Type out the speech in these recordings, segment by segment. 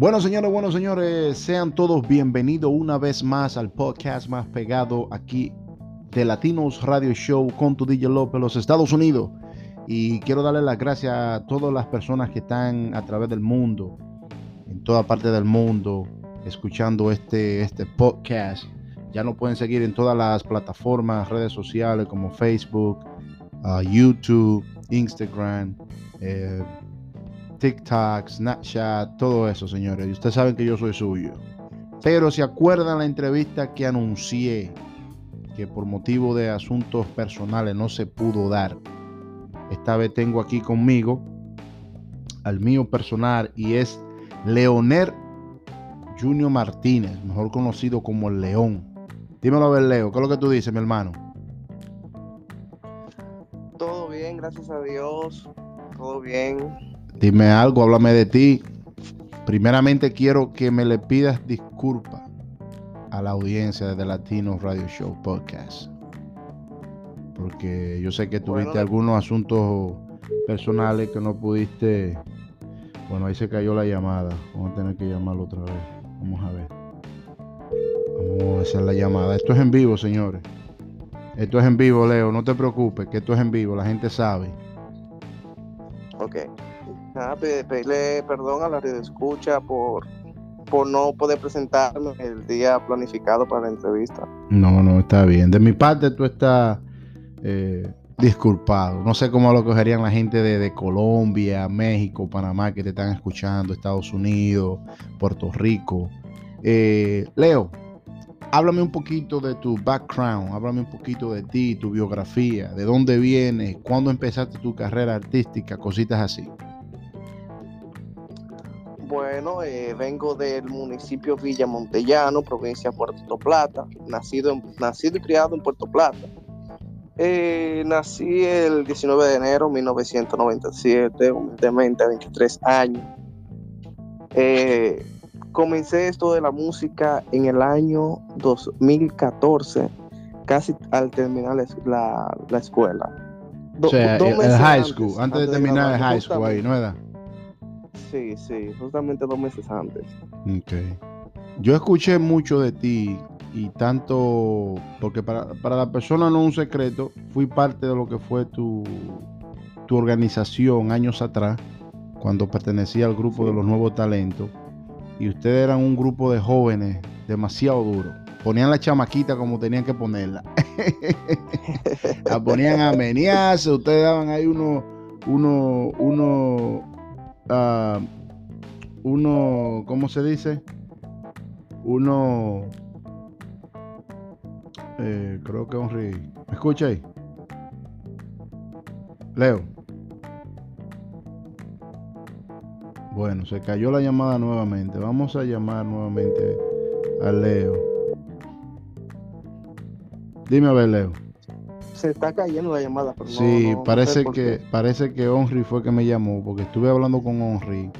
Bueno, señores, bueno, señores, sean todos bienvenidos una vez más al podcast más pegado aquí de Latinos Radio Show con tu DJ López, los Estados Unidos. Y quiero darle las gracias a todas las personas que están a través del mundo, en toda parte del mundo, escuchando este, este podcast. Ya nos pueden seguir en todas las plataformas, redes sociales como Facebook, uh, YouTube, Instagram, eh, TikTok, Snapchat, todo eso, señores. Y ustedes saben que yo soy suyo. Pero se acuerdan la entrevista que anuncié que por motivo de asuntos personales no se pudo dar. Esta vez tengo aquí conmigo al mío personal y es Leoner Junior Martínez, mejor conocido como León. Dímelo a ver, Leo, ¿qué es lo que tú dices, mi hermano? Todo bien, gracias a Dios. Todo bien. Dime algo, háblame de ti. Primeramente quiero que me le pidas disculpas a la audiencia de Latino Radio Show Podcast. Porque yo sé que tuviste algunos asuntos personales que no pudiste. Bueno, ahí se cayó la llamada. Vamos a tener que llamarlo otra vez. Vamos a ver. Vamos a hacer la llamada. Esto es en vivo, señores. Esto es en vivo, Leo. No te preocupes, que esto es en vivo. La gente sabe. Ok pedirle perdón a la red escucha por, por no poder presentarme el día planificado para la entrevista. No, no, está bien. De mi parte, tú estás eh, disculpado. No sé cómo lo cogerían la gente de, Colombia, México, Panamá que te están escuchando, Estados Unidos, Puerto Rico. Eh, Leo, háblame un poquito de tu background, háblame un poquito de ti, tu biografía, de dónde vienes, cuándo empezaste tu carrera artística, cositas así. Bueno, eh, vengo del municipio Villa Montellano, provincia de Puerto Plata, nacido, nacido y criado en Puerto Plata. Eh, nací el 19 de enero de 1997, humildemente a 23 años. Eh, comencé esto de la música en el año 2014, casi al terminar la, escuela. o sea, el, high school, antes, de terminar el high school ahí, ¿no era? Sí, sí, justamente dos meses antes. Ok. Yo escuché mucho de ti y tanto, porque para, la persona no es un secreto, fui parte de lo que fue tu, tu organización años atrás, cuando pertenecía al grupo de los nuevos talentos, y ustedes eran un grupo de jóvenes demasiado duro. Ponían la chamaquita como tenían que ponerla. la ponían a menearse, ustedes daban ahí uno, uno, uno, Ah, uno, ¿cómo se dice? Uno, eh, creo que Henry, ¿me escucha ahí? Leo. Bueno, se cayó la llamada nuevamente. Vamos a llamar nuevamente a Leo. Dime a ver, Leo se está cayendo la llamada. sí, parece, que, parece que Henry fue que me llamó, porque estuve hablando con Henry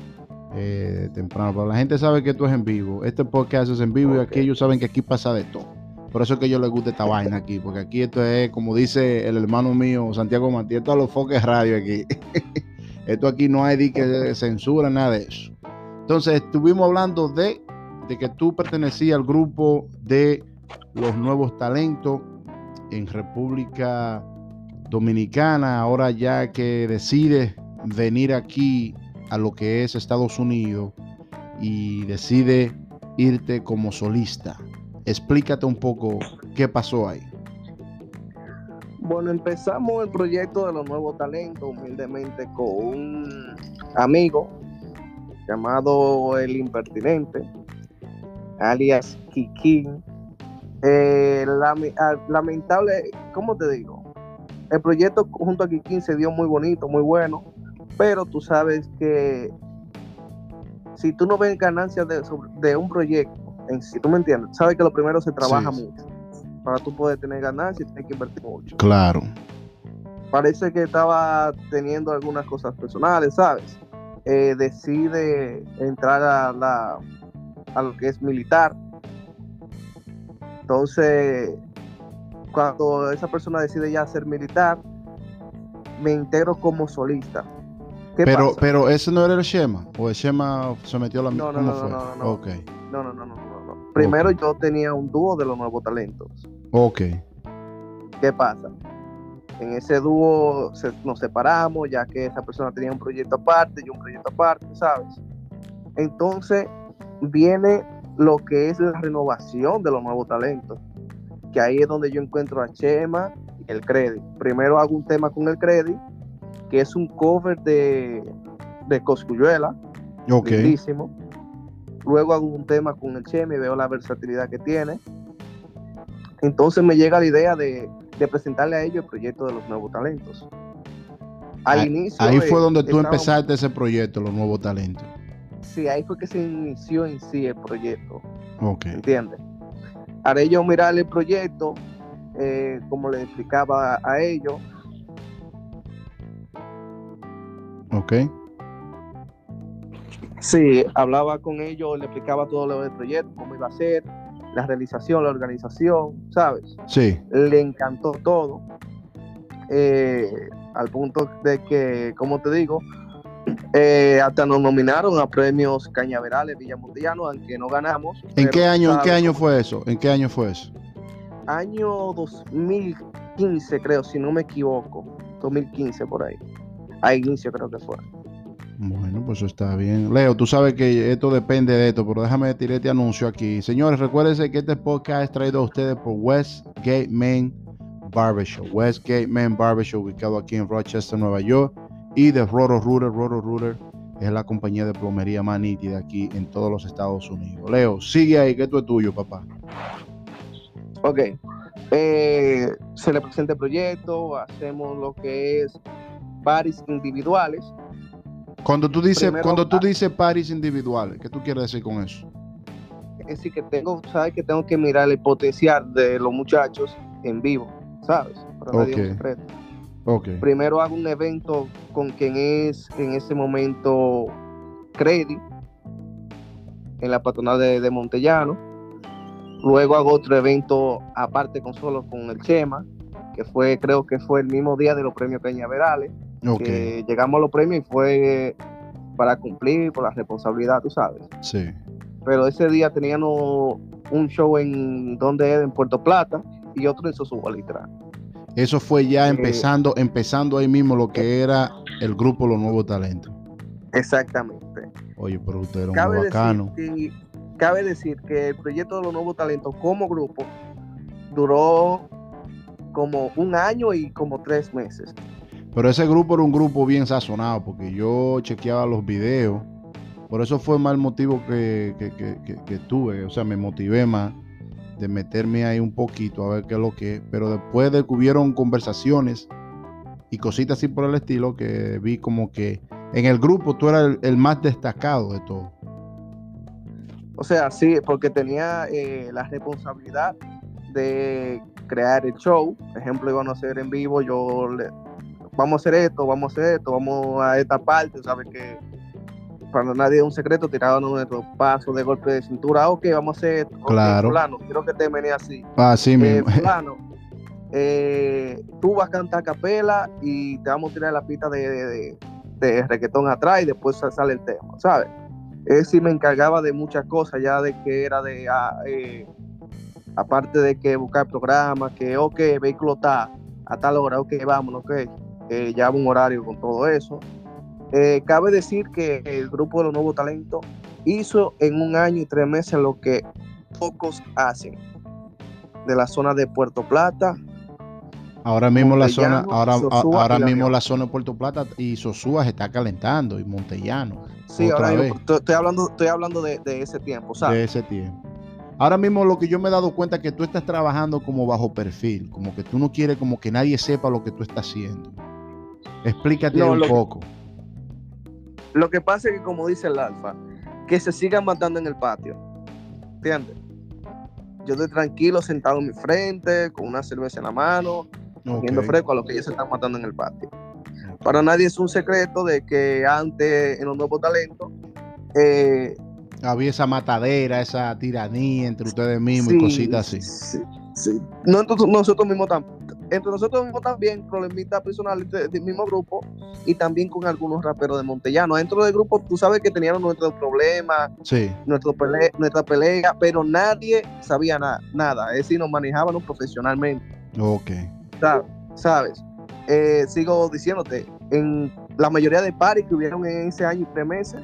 eh, temprano. Pero la gente sabe que esto es en vivo. Este podcast es en vivo y aquí ellos saben que aquí pasa de todo. Por eso es que yo les gusta esta vaina aquí, porque aquí esto es, como dice el hermano mío, Santiago Matías, esto a los foques radio aquí. esto aquí no hay que censura, nada de eso. Entonces, estuvimos hablando de, de que tú pertenecías al grupo de los nuevos talentos en República Dominicana, ahora ya que decides venir aquí a lo que es Estados Unidos y decide irte como solista. Explícate un poco qué pasó ahí. Bueno, empezamos el proyecto de los nuevos talentos humildemente con un amigo llamado El Impertinente, alias Kikín, eh, ah, lamentable, ¿cómo te digo? El proyecto junto a Kikín se dio muy bonito, muy bueno, pero tú sabes que si tú no ves ganancias de, un proyecto, si tú me entiendes, sabes que lo primero se trabaja mucho. Para tú poder tener ganancias tienes que invertir mucho. Claro. Parece que estaba teniendo algunas cosas personales, ¿sabes? Eh, decide entrar a, la, a lo que es militar entonces, cuando esa persona decide ya ser militar, me integro como solista. Pero, pero ese no era el Shema, o el Shema se metió a la misma. No, no, no, no, no, okay. no, no, no, no, no, Primero yo tenía un dúo de los nuevos talentos. Ok. ¿Qué pasa? En ese dúo nos separamos, ya que esa persona tenía un proyecto aparte, y un proyecto aparte, ¿sabes? Entonces viene lo que es la renovación de los nuevos talentos, que ahí es donde yo encuentro a Chema y el Credit. Primero hago un tema con el Credit, que es un cover de, de Coscuyuela, okay. Luego hago un tema con el Chema y veo la versatilidad que tiene. Entonces me llega la idea de, presentarle a ellos el proyecto de los nuevos talentos. Al ahí, inicio. Ahí fue donde tú empezaste ese proyecto, los nuevos talentos. Sí, ahí fue que se inició en sí el proyecto. Ok. ¿Entiendes? Haré yo mirar el proyecto, eh, como le explicaba a ellos. Ok. Sí, hablaba con ellos, le explicaba todo lo del proyecto, cómo iba a ser, la realización, la organización, ¿sabes? Sí. Le encantó todo. Eh, al punto de que, como te digo, eh, hasta nos nominaron a premios Cañaverales Villamontiano, aunque no ganamos. ¿En qué año, ¿en qué año fue eso? ¿En qué año fue eso? Año 2015, creo, si no me equivoco. 2015 por ahí. A inicio creo que fue. Bueno, pues eso está bien. Leo, tú sabes que esto depende de esto, pero déjame tirar este anuncio aquí. Señores, recuérdense que este podcast es traído a ustedes por Westgate Main Barbershop. Westgate Main Barbershop, ubicado aquí en Rochester, Nueva York. Y de Roto Rooter. Roto Rooter es la compañía de plomería más nítida aquí en todos los Estados Unidos. Leo, sigue ahí, que esto es tuyo, papá. Ok. Eh, se le presenta el proyecto, hacemos lo que es paris individuales cuando tú dices, cuando tú dices paris individuales, ¿qué tú quieres decir con eso? Es decir, que tengo, sabes que tengo que mirar el potencial de los muchachos en vivo, ¿sabes? Para okay. Okay. Primero hago un evento con quien es en ese momento Credit, en la patronal de, Montellano. Luego hago otro evento aparte con solo con el Chema, que fue, creo que fue el mismo día de los premios Cañaverales. Que llegamos a los premios y fue para cumplir por la responsabilidad, tú sabes. Sí. Pero ese día teníamos un show en donde en Puerto Plata y otro en Sosubalitra. Eso fue ya eh, empezando, empezando ahí mismo lo que era el grupo Los Nuevos Talentos. Exactamente. Oye, pero usted era un bacano. cabe decir que el proyecto de Los Nuevos Talentos como grupo duró como un año y como tres meses. Pero ese grupo era un grupo bien sazonado porque yo chequeaba los videos. Por eso fue más el motivo que, que, tuve. O sea, me motivé más de meterme ahí un poquito a ver qué es lo que es. Pero después de que hubieron conversaciones y cositas así por el estilo, que vi como que en el grupo tú eras el, más destacado de todo. O sea, sí, porque tenía eh, la responsabilidad de crear el show. Por ejemplo, iban a hacer en vivo, yo le, vamos a hacer esto, vamos a hacer esto, vamos a esta parte, ¿sabes? Que para nadie es un secreto, tiraban nuestro paso de golpe de cintura, ok, vamos a hacer esto. Claro. quiero que te venía así. Así eh, mismo. eh, tú vas a cantar capela y te vamos a tirar la pista de, de, de, reggaetón atrás y después sale el tema, ¿sabes? Es sí me encargaba de muchas cosas, ya de que era de, ah, eh, aparte de que buscar programas, que, ok, vehículo está a tal hora, ok, vámonos, ok eh, ya un horario con todo eso. Eh, cabe decir que el grupo de los nuevos talentos hizo en un año y tres meses lo que pocos hacen de la zona de Puerto Plata. Ahora mismo la zona, ahora, ahora mismo la zona de Puerto Plata y Sosúa se está calentando y Montellano. Sí, ahora estoy hablando, estoy hablando de, ese tiempo, ¿sabes? De ese tiempo. Ahora mismo lo que yo me he dado cuenta es que tú estás trabajando como bajo perfil, como que tú no quieres como que nadie sepa lo que tú estás haciendo. Explícate un poco. Lo que pasa es que, como dice el Alfa, que se sigan matando en el patio. ¿Entiendes? Yo estoy tranquilo, sentado en mi frente, con una cerveza en la mano, viendo fresco a lo que ellos se están matando en el patio. Para nadie es un secreto de que antes, en los nuevos talentos, eh, había esa matadera, esa tiranía entre ustedes mismos y cositas así. Sí, sí. No, nosotros mismos tampoco entre nosotros mismos también, problemitas personales del mismo grupo, y también con algunos raperos de Montellano. Dentro del grupo, tú sabes que teníamos nuestros problemas, Sí. nuestro pelea, nuestra pelea, pero nadie sabía na- nada. Es decir, nos manejábamos profesionalmente, Ok. sa- ¿sabes? Eh, sigo diciéndote, en la mayoría de paris que hubieron en ese año y tres meses,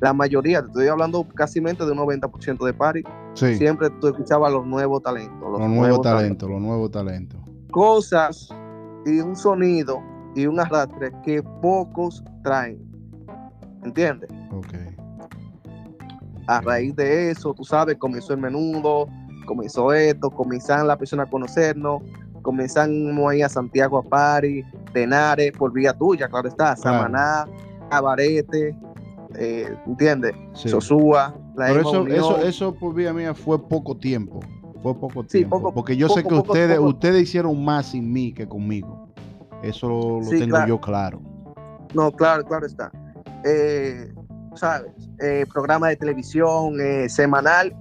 la mayoría, te estoy hablando casi de un 90% de paris, Sí. siempre tú escuchabas los nuevos talentos. Los, Los nuevos talentos, los nuevos talentos. Cosas y un sonido y un arrastre que pocos traen. ¿Entiendes? Ok. A raíz de eso, tú sabes, comenzó el menudo, comenzó esto, comenzaron las personas a conocernos, comenzamos ahí a Santiago a Pari, Tenares, por vía tuya, claro está. Samaná, Cabarete, eh, ¿entiendes? Sí. Sosúa, la Pero eso, Unión. eso, eso por vía mía fue poco tiempo. Fue poco Sí, tiempo. poco- porque yo sé que poco, ustedes, ustedes hicieron más sin mí que conmigo. Eso lo Sí, tengo claro. yo claro. No, claro, claro está. Eh, ¿Sabes? Eh, programa de televisión eh, semanal.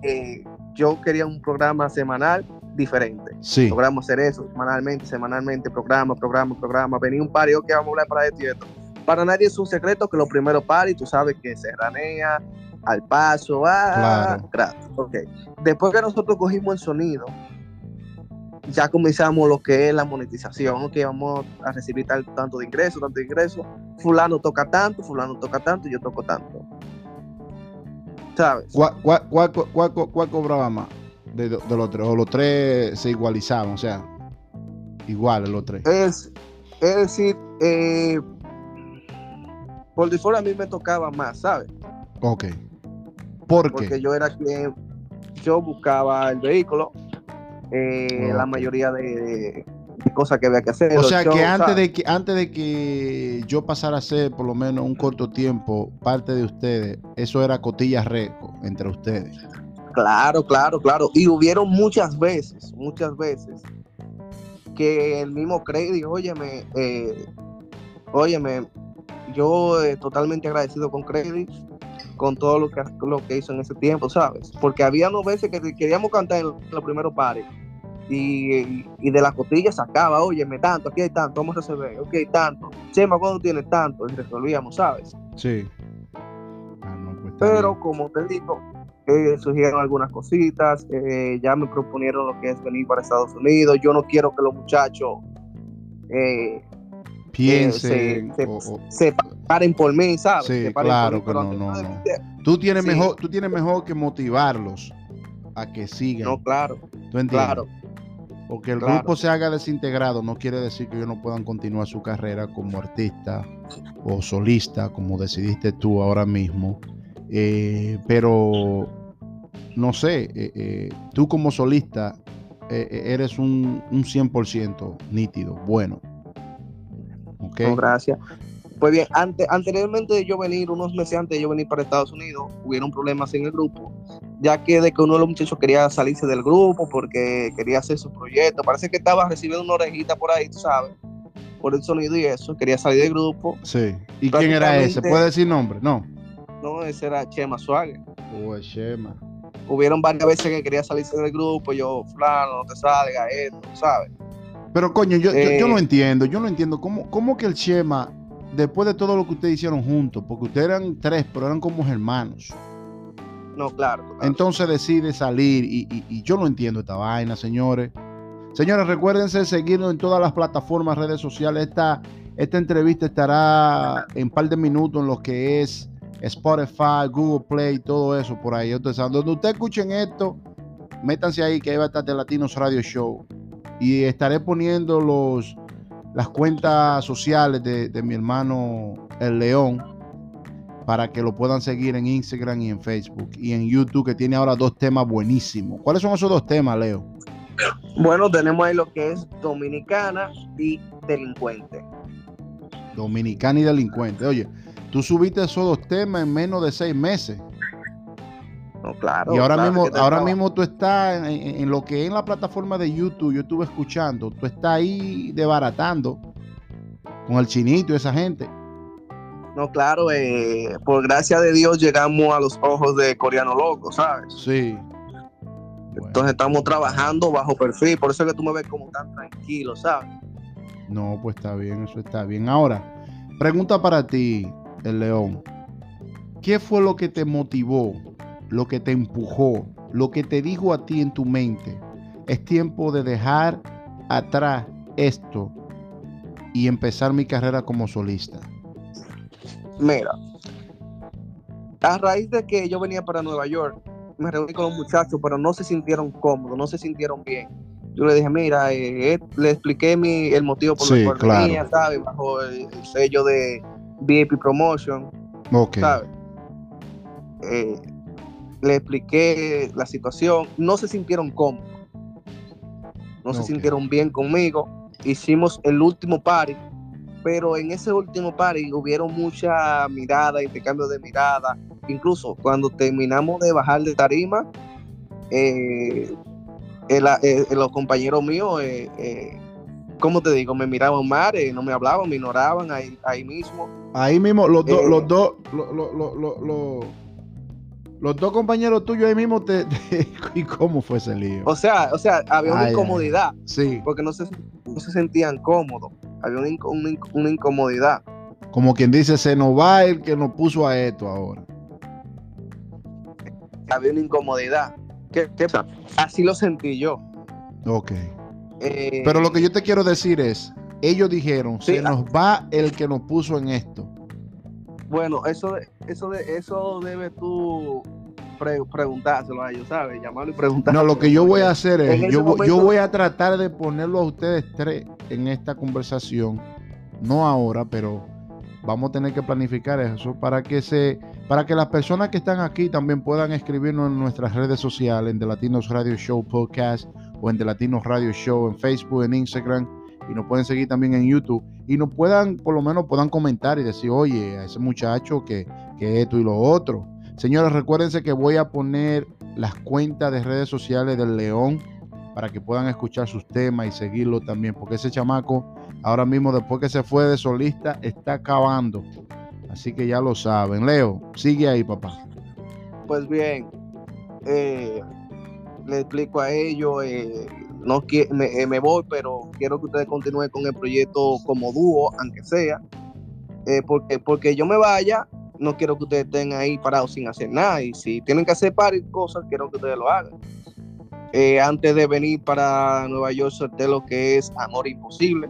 yo quería un programa semanal diferente. Sí. Logramos hacer eso semanalmente, semanalmente, programa, programa, programa. Venía un par y ok, vamos a hablar para esto y esto. Para nadie es un secreto que los primeros paris, tú sabes que se ranea, al paso, ah, Claro. gratis. Ok. Después que nosotros cogimos el sonido, ya comenzamos lo que es la monetización, ok, vamos a recibir tal, tanto de ingreso, tanto de ingreso. Fulano toca tanto, fulano toca tanto, yo toco tanto. ¿Sabes? ¿Cuál, cuál, cuál, cuál- cuál- cuál cobraba más de, de los tres? O los tres se igualizaban, o sea, iguales los tres. Es, es decir, eh, por default a mí me tocaba más, ¿sabes? Ok. ¿Por Porque qué? yo era quien, yo buscaba el vehículo, eh, la mayoría de, de cosas que había que hacer. O sea que antes ¿sabes? de que antes de que yo pasara a ser por lo menos un corto tiempo parte de ustedes, eso era cotilla récord entre ustedes. Claro, claro, claro. Y hubieron muchas veces, muchas veces, que el mismo crédito, óyeme, eh, óyeme, yo eh, totalmente agradecido con Credit, con todo lo que, lo que hizo en ese tiempo, ¿sabes? Porque había unas veces que queríamos cantar en los primeros pares y, y de la cotilla sacaba, óyeme, tanto, aquí hay tanto, vamos a resolver, ok, tanto. Chema, ¿cuándo tienes tanto? Y resolvíamos, ¿sabes? Sí. Ah, no, pues Pero como te digo, eh, surgieron algunas cositas, eh, ya me proponieron lo que es venir para Estados Unidos. Yo no quiero que los muchachos eh, piensen se- se- o- o- se paren por mí, ¿sabes? Sí, claro por mí, que pero no, no, de- tú tienes sí. mejor tú tienes mejor que motivarlos a que sigan. No, claro, ¿Tú entiendes? claro. Porque el claro. grupo se haga desintegrado no quiere decir que ellos no puedan continuar su carrera como artista o solista, como decidiste tú ahora mismo. Eh, pero no sé, eh, eh, tú como solista eh, eres un, un 100% nítido, bueno. ¿Ok? No, gracias. Pues bien, ante- anteriormente de yo venir, unos meses antes de yo venir para Estados Unidos, hubieron problemas en el grupo, ya que de que uno de los muchachos quería salirse del grupo porque quería hacer su proyecto. Parece que estaba recibiendo una orejita por ahí, tú sabes, por el sonido y eso, quería salir del grupo. Sí. ¿Y quién era ese? ¿Puede decir nombre? No. No, ese era Chema Suárez. Oh, Shema. Hubieron varias veces que quería salirse del grupo, yo, fulano, no te salga, esto, ¿sabes? Pero coño, yo, yo- yo, Eh. no entiendo, yo no entiendo cómo, cómo que el Shema, después de todo lo que ustedes hicieron juntos, porque ustedes eran tres, pero eran como hermanos, No, claro. claro. entonces decide salir y, y- y yo no entiendo esta vaina, señores. Señores, recuérdense seguirnos en todas las plataformas, redes sociales. Esta, esta entrevista estará en un par de minutos en lo que es Spotify, Google Play, todo eso por ahí. Ustedes saben, donde ustedes escuchen esto, métanse ahí que ahí va a estar de Latinos Radio Show. Y estaré poniendo los, las cuentas sociales de, de mi hermano El León para que lo puedan seguir en Instagram y en Facebook y en YouTube, que tiene ahora dos temas buenísimos. ¿Cuáles son esos dos temas, Leo? Bueno, tenemos ahí lo que es dominicana y delincuente. Dominicana y delincuente. Oye, tú subiste esos dos temas en menos de seis meses. No, claro. y ahora claro mismo, ahora mismo tú estás en, en- en lo que es en la plataforma de YouTube, yo estuve escuchando, tú estás ahí desbaratando con el chinito y esa gente. No, claro, eh, por gracia de Dios llegamos a los ojos de Coreano Loco, ¿sabes? Sí. Bueno, Entonces estamos trabajando bajo perfil, por eso es que tú me ves como tan tranquilo, ¿sabes? no, pues está bien, eso está bien. Ahora, Pregunta para ti, el león. ¿Qué fue lo que te motivó, lo que te empujó, lo que te dijo a ti en tu mente? Es tiempo de dejar atrás esto y empezar mi carrera como solista. Mira, a raíz de que yo venía para Nueva York, me reuní con los muchachos, pero no se sintieron cómodos, no se sintieron bien. Yo le dije, mira, eh, le expliqué mi, el motivo por el cual venía, ¿sabes? Bajo el, sello de VIP Promotion, okay. ¿sabes? Eh, le expliqué la situación, no se sintieron cómodos, no se sintieron bien conmigo. Hicimos el último party, pero en ese último party hubieron mucha mirada, intercambio de mirada. Incluso cuando terminamos de bajar de tarima, eh, eh, los compañeros míos, eh, ¿cómo te digo? Me miraban mal, no me hablaban, me ignoraban ahí, ahí mismo. Ahí mismo, los dos, los dos, los dos compañeros tuyos ahí mismo te, ¿Y cómo fue ese lío? O sea, o sea, había una incomodidad. Sí. Porque no se, no se sentían cómodos. Había una, una, incomodidad. Como quien dice, se nos va el que nos puso a esto ahora. Había una incomodidad. ¿Qué, qué? Así lo sentí yo. Ok. Eh, Pero lo que yo te quiero decir es, ellos dijeron, se nos va el que nos puso en esto. Bueno, eso, eso, de, eso debe tú preguntárselo a ellos, ¿sabes? Llamarlo y preguntarlo. No, lo que yo voy a hacer es, yo, yo voy a tratar de ponerlo a ustedes tres en esta conversación, no ahora, pero vamos a tener que planificar eso para que se, para que las personas que están aquí también puedan escribirnos en nuestras redes sociales, en The Latinos Radio Show Podcast o en The Latinos Radio Show en Facebook, en Instagram y nos pueden seguir también en YouTube y nos puedan, por lo menos puedan comentar y decir, oye, a ese muchacho que, que esto y lo otro. Señores, recuérdense que voy a poner las cuentas de redes sociales del León para que puedan escuchar sus temas y seguirlo también, porque ese chamaco ahora mismo después que se fue de solista está acabando. Así que ya lo saben. Leo, sigue ahí, papá. Pues bien, eh, le explico a ellos eh, no me, eh, me, voy, pero quiero que ustedes continúen con el proyecto como dúo, aunque sea, eh, porque, porque yo me vaya, no quiero que ustedes estén ahí parados sin hacer nada, y si tienen que hacer par cosas, quiero que ustedes lo hagan. Eh, antes de venir para Nueva York, solté lo que es Amor Imposible,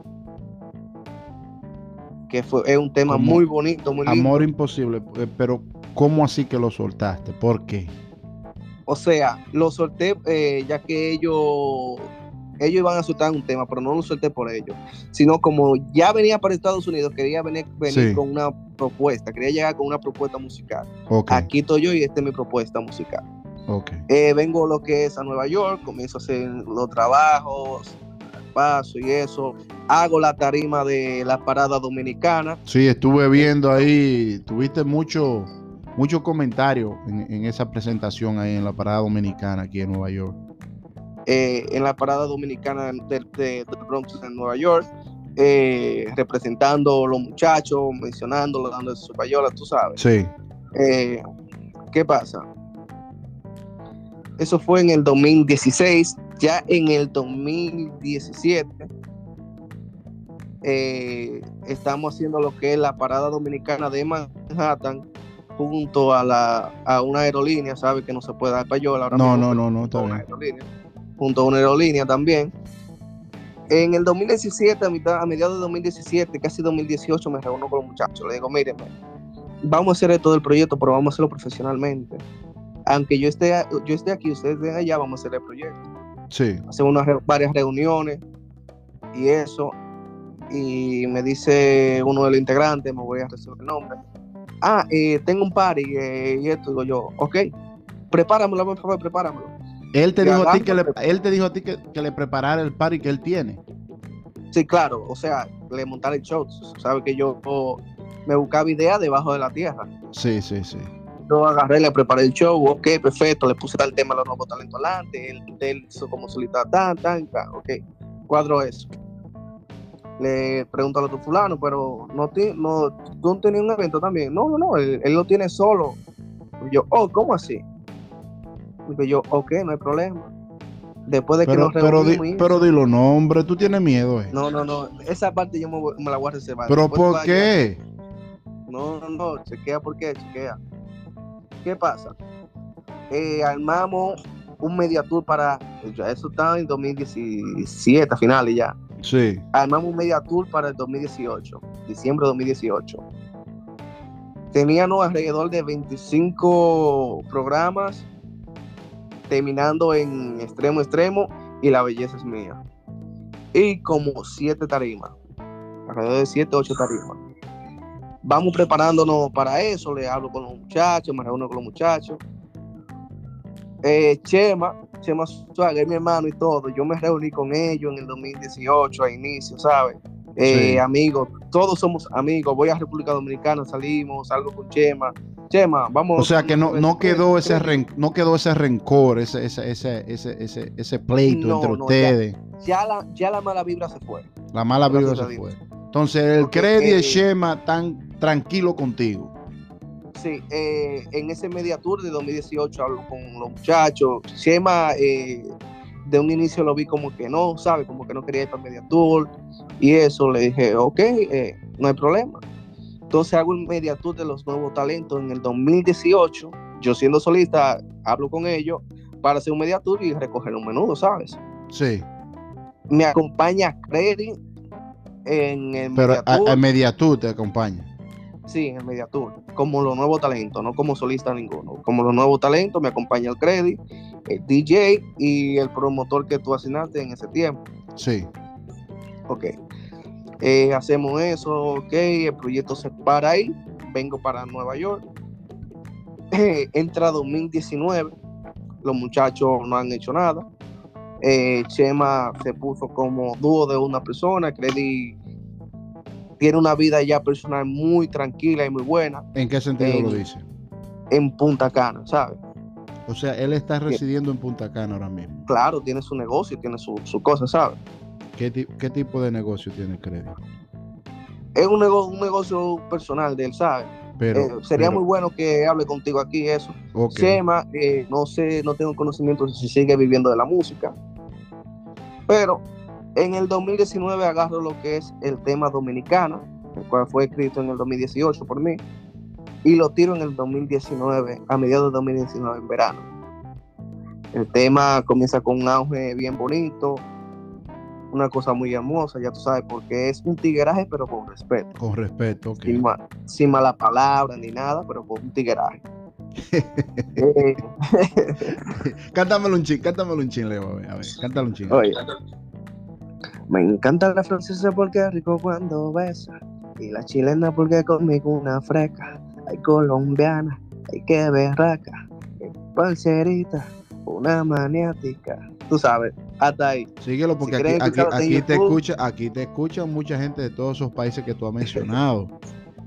que fue, es un tema muy bonito, muy lindo. Amor Imposible, pero ¿cómo así que lo soltaste? ¿Por qué? O sea, lo solté ya que ellos ellos iban a soltar un tema, pero no lo solté por ellos, sino como ya venía para Estados Unidos, quería venir, venir con una propuesta, quería llegar con una propuesta musical. Aquí estoy yo y esta es mi propuesta musical. Okay. Eh, vengo lo que es a Nueva York, comienzo a hacer los trabajos, paso y eso. Hago la tarima de la parada dominicana. Sí, estuve viendo ahí, tuviste mucho, mucho comentario en, en esa presentación ahí en la parada dominicana aquí en Nueva York. Eh, en la parada dominicana del de, Bronx en Nueva York, eh, representando a los muchachos, mencionándolo, dando su payola, tú sabes. Sí. Eh, ¿Qué pasa? Eso fue en el 2016, ya en el 2017 estamos haciendo lo que es la parada dominicana de Manhattan junto a, la, a una aerolínea, ¿sabes? Que no se puede dar payola ahora No, no, no, no, está junto a una aerolínea también. En el 2017, a, mitad, a mediados de 2017, casi 2018, me reúno con los muchachos. Le digo, mírenme, vamos a hacer todo el proyecto, pero vamos a hacerlo profesionalmente. Aunque yo esté, yo esté aquí, ustedes estén allá, vamos a hacer el proyecto. Sí. Hacemos unas varias reuniones y eso. Y me dice uno de los integrantes, me voy a recibir el nombre. Ah, eh, tengo un party eh, y esto. Digo yo, ok, prepáramelo, por favor, prepáramelo. Él te, dijo a ti que le, él te dijo a ti que, le preparara el party que él tiene. Sí, claro, o sea, le montar el show. Sabe que yo me buscaba ideas debajo de la tierra. Sí, sí, sí. Yo agarré, le preparé el show, ok, perfecto, le puse el tema a los nuevos talentos adelante, él, él hizo como solita, tan, tan, tan, ok, cuadro eso. Le pregunto a otro fulano, pero no, no, tú no tenías un evento también. No, no, no, él, él lo tiene solo. yo, oh, ¿cómo así? Digo yo, ok, no hay problema. Después de que nos pero, di, pero di los nombres, tú tienes miedo, eh. No, no, no. Esa parte yo me, la voy a reservar. ¿Pero por qué? No, no, no, chequea por qué, chequea. ¿Qué pasa? Eh, armamos un media tour para, eso estaba en 2017, a finales ya. Sí. Armamos un media tour para el 2018, diciembre de 2018. Teníamos alrededor de 25 programas, terminando en extremo extremo y la belleza es mía. Y como siete tarimas, alrededor de siete, ocho tarimas. Vamos preparándonos para eso, le hablo con los muchachos, me reúno con los muchachos. Eh, Chema, Chema Suárez, mi hermano y todo, yo me reuní con ellos en el 2018 a inicio, ¿sabes? Eh, Amigos, todos somos amigos, voy a República Dominicana, salimos, salgo con Chema, Chema, vamos. O sea que no, no quedó ese no quedó ese rencor, ese, ese, ese, ese, ese, pleito entre ustedes. Ya, la, ya la mala vibra se fue. La mala vibra se fue. Entonces el Credi y el Chema están tranquilos contigo. Sí, eh, en ese media tour de 2018 hablo con los muchachos. Chema eh, de un inicio lo vi como que no, ¿sabe? Como que no quería ir para media tour. Y eso le dije, ok, eh, no hay problema. Entonces hago el media tour de los nuevos talentos en el 2018. Yo siendo solista, hablo con ellos para hacer un media tour y recoger un menudo, ¿sabes? Sí. Me acompaña Credit en el Pero media a, media tour te acompaña. Sí, en el media tour, como los nuevos talentos, no como solista ninguno. Como los nuevos talentos me acompaña el Credit, el DJ y el promotor que tú asignaste en ese tiempo. Sí. Ok. Eh, hacemos eso, ok, el proyecto se para ahí, vengo para Nueva York. entra 2019, los muchachos no han hecho nada. Eh, Chema se puso como dúo de una persona, Credit tiene una vida ya personal muy tranquila y muy buena. ¿En qué sentido lo dice? En Punta Cana, ¿sabes? O sea, él está residiendo en Punta Cana ahora mismo. Claro, tiene su negocio, tiene su, su cosa, ¿sabes? ¿Qué, tipo de negocio tiene Crédito? Es un, negocio, un negocio personal de él, ¿sabes? Pero, eh, sería muy bueno que hable contigo aquí eso. Okay. Eh, no sé, no tengo conocimiento si sigue viviendo de la música. Pero en el 2019 agarro lo que es el tema dominicano, el cual fue escrito en el 2018 por mí, y lo tiro en el 2019, a mediados de 2019, en verano. El tema comienza con un auge bien bonito, una cosa muy hermosa, ya tú sabes, porque es un tigueraje, pero con respeto. Con respeto, ok. Sin, mala palabra ni nada, pero con un tigueraje. eh. cántamelo un ching, cántamelo un ching, Leo, a ver, a ver, cántalo un ching. Oye, me encanta la francesa porque es rico cuando besa. Y la chilena porque conmigo una freca. Hay colombiana, hay que berraca. Parcerita, una maniática. Tú sabes, hasta ahí. Síguelo porque aquí, te escucha, aquí te escuchan mucha gente de todos esos países que tú has mencionado.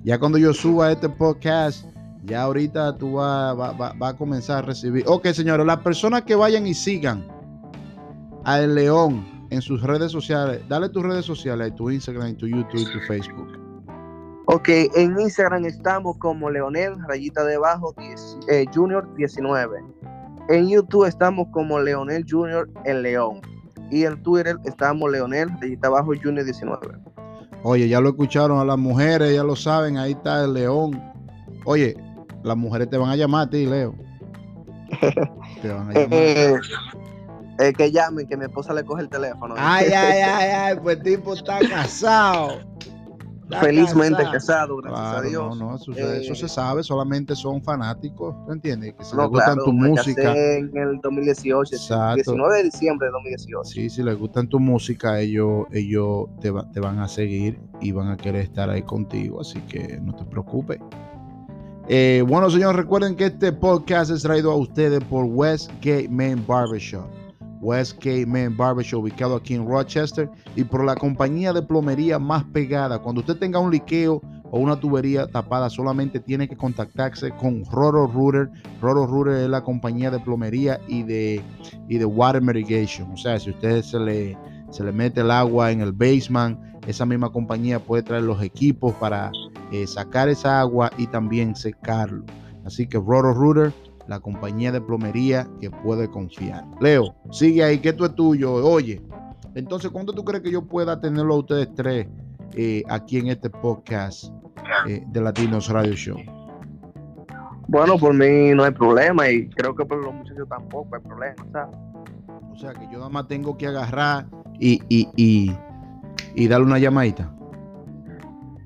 ya cuando yo suba este podcast, ya ahorita tú vas va, va, a comenzar a recibir. Ok, señores, las personas que vayan y sigan al León en sus redes sociales. Dale tus redes sociales, tu Instagram, tu YouTube, tu Facebook. Ok, en Instagram estamos como Leonel, rayita debajo, eh, Junior 19. En YouTube estamos como Leonel Junior el León. Y en Twitter estamos Leonel, rayita abajo, Junior 19. Oye, ya lo escucharon a las mujeres, ya lo saben, ahí está el León. Oye, las mujeres te van a llamar a ti, Leo. te van a llamar. Eh, que llamen, que mi esposa le coge el teléfono. Ay, ay, ay, ay, pues el tipo está casado. Felizmente casado, gracias a Dios. No, no, eso, eso, se eh, sabe, solamente son fanáticos, ¿tú entiendes? Que se les gustan tu música. en el 2018, Exacto. 19 de diciembre de 2018. Sí, si les gustan tu música, ellos, ellos te, te van a seguir y van a querer estar ahí contigo, así que no te preocupes. Eh, bueno, señores, recuerden que este podcast es traído a ustedes por Westgate Main Barbershop. Westgate Man Barbershop, ubicado aquí en Rochester, y por la compañía de plomería más pegada. Cuando usted tenga un liqueo o una tubería tapada, solamente tiene que contactarse con Roro Rooter. Roro Rooter es la compañía de plomería y de, y de water mitigation. O sea, si usted se le, se le mete el agua en el basement, esa misma compañía puede traer los equipos para eh, sacar esa agua y también secarlo. Así que Roro Rooter la compañía de plomería que puede confiar. Leo, sigue ahí, que esto es tuyo. Oye, entonces, ¿cuándo tú crees que yo pueda tenerlo a ustedes tres eh, aquí en este podcast? eh, de Latinos Radio Show. Bueno, por mí no hay problema y creo que por los muchachos tampoco hay problema, ¿sabes? O sea que yo nada más tengo que agarrar y, y, y, y darle una llamadita.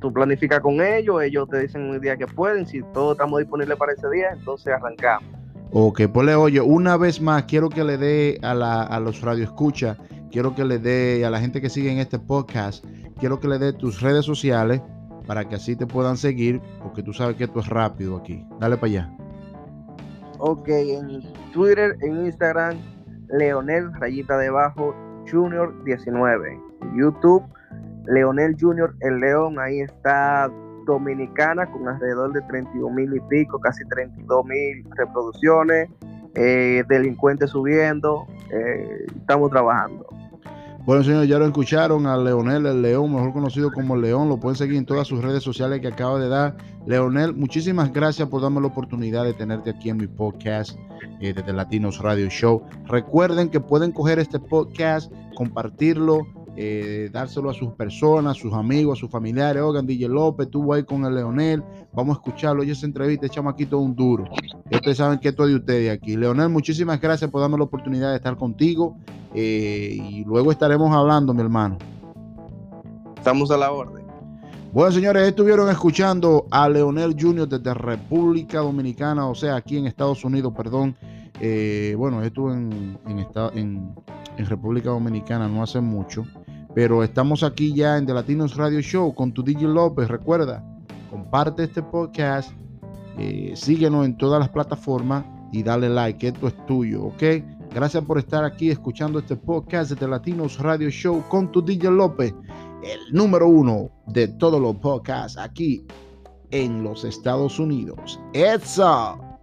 Tú planificas con ellos, ellos te dicen un día que pueden, si todos estamos disponibles para ese día, entonces arrancamos. Ok, pues le oye, una vez más quiero que le dé a, la, a los radioescuchas, quiero que le dé a la gente que sigue en este podcast, quiero que le dé tus redes sociales para que así te puedan seguir, porque tú sabes que esto es rápido aquí. Dale para allá. Ok, en Twitter, en Instagram, Leonel rayita debajo Junior 19. YouTube, Leonel Junior El León, ahí está Dominicana con alrededor de 31 mil y pico, casi 32 mil reproducciones, eh, delincuentes subiendo, eh, estamos trabajando. Bueno, señores, ya lo escucharon a Leonel el León, mejor conocido como León. Lo pueden seguir en todas sus redes sociales que acaba de dar. Leonel, muchísimas gracias por darme la oportunidad de tenerte aquí en mi podcast eh, desde Latinos Radio Show. Recuerden que pueden coger este podcast, compartirlo, eh, dárselo a sus personas, sus amigos, a sus familiares. Oigan, DJ López, estuvo ahí con el Leonel. Vamos a escucharlo. Oye, esa entrevista, chamaquito, un duro. Y ustedes saben que esto es de ustedes aquí. Leonel, muchísimas gracias por darme la oportunidad de estar contigo. Eh, y luego estaremos hablando, mi hermano. Estamos a la orden. Bueno, señores, estuvieron escuchando a Leonel Junior desde República Dominicana, o sea, aquí en Estados Unidos, perdón. Eh, bueno, en, en, en, en República Dominicana no hace mucho. Pero estamos aquí ya en The Latinos Radio Show con tu DJ López. Recuerda, comparte este podcast, eh, síguenos en todas las plataformas y dale like. Esto es tuyo, ¿ok? Gracias por estar aquí escuchando este podcast de The Latinos Radio Show con tu DJ López, el número uno de todos los podcasts aquí en los Estados Unidos. ¡Eso!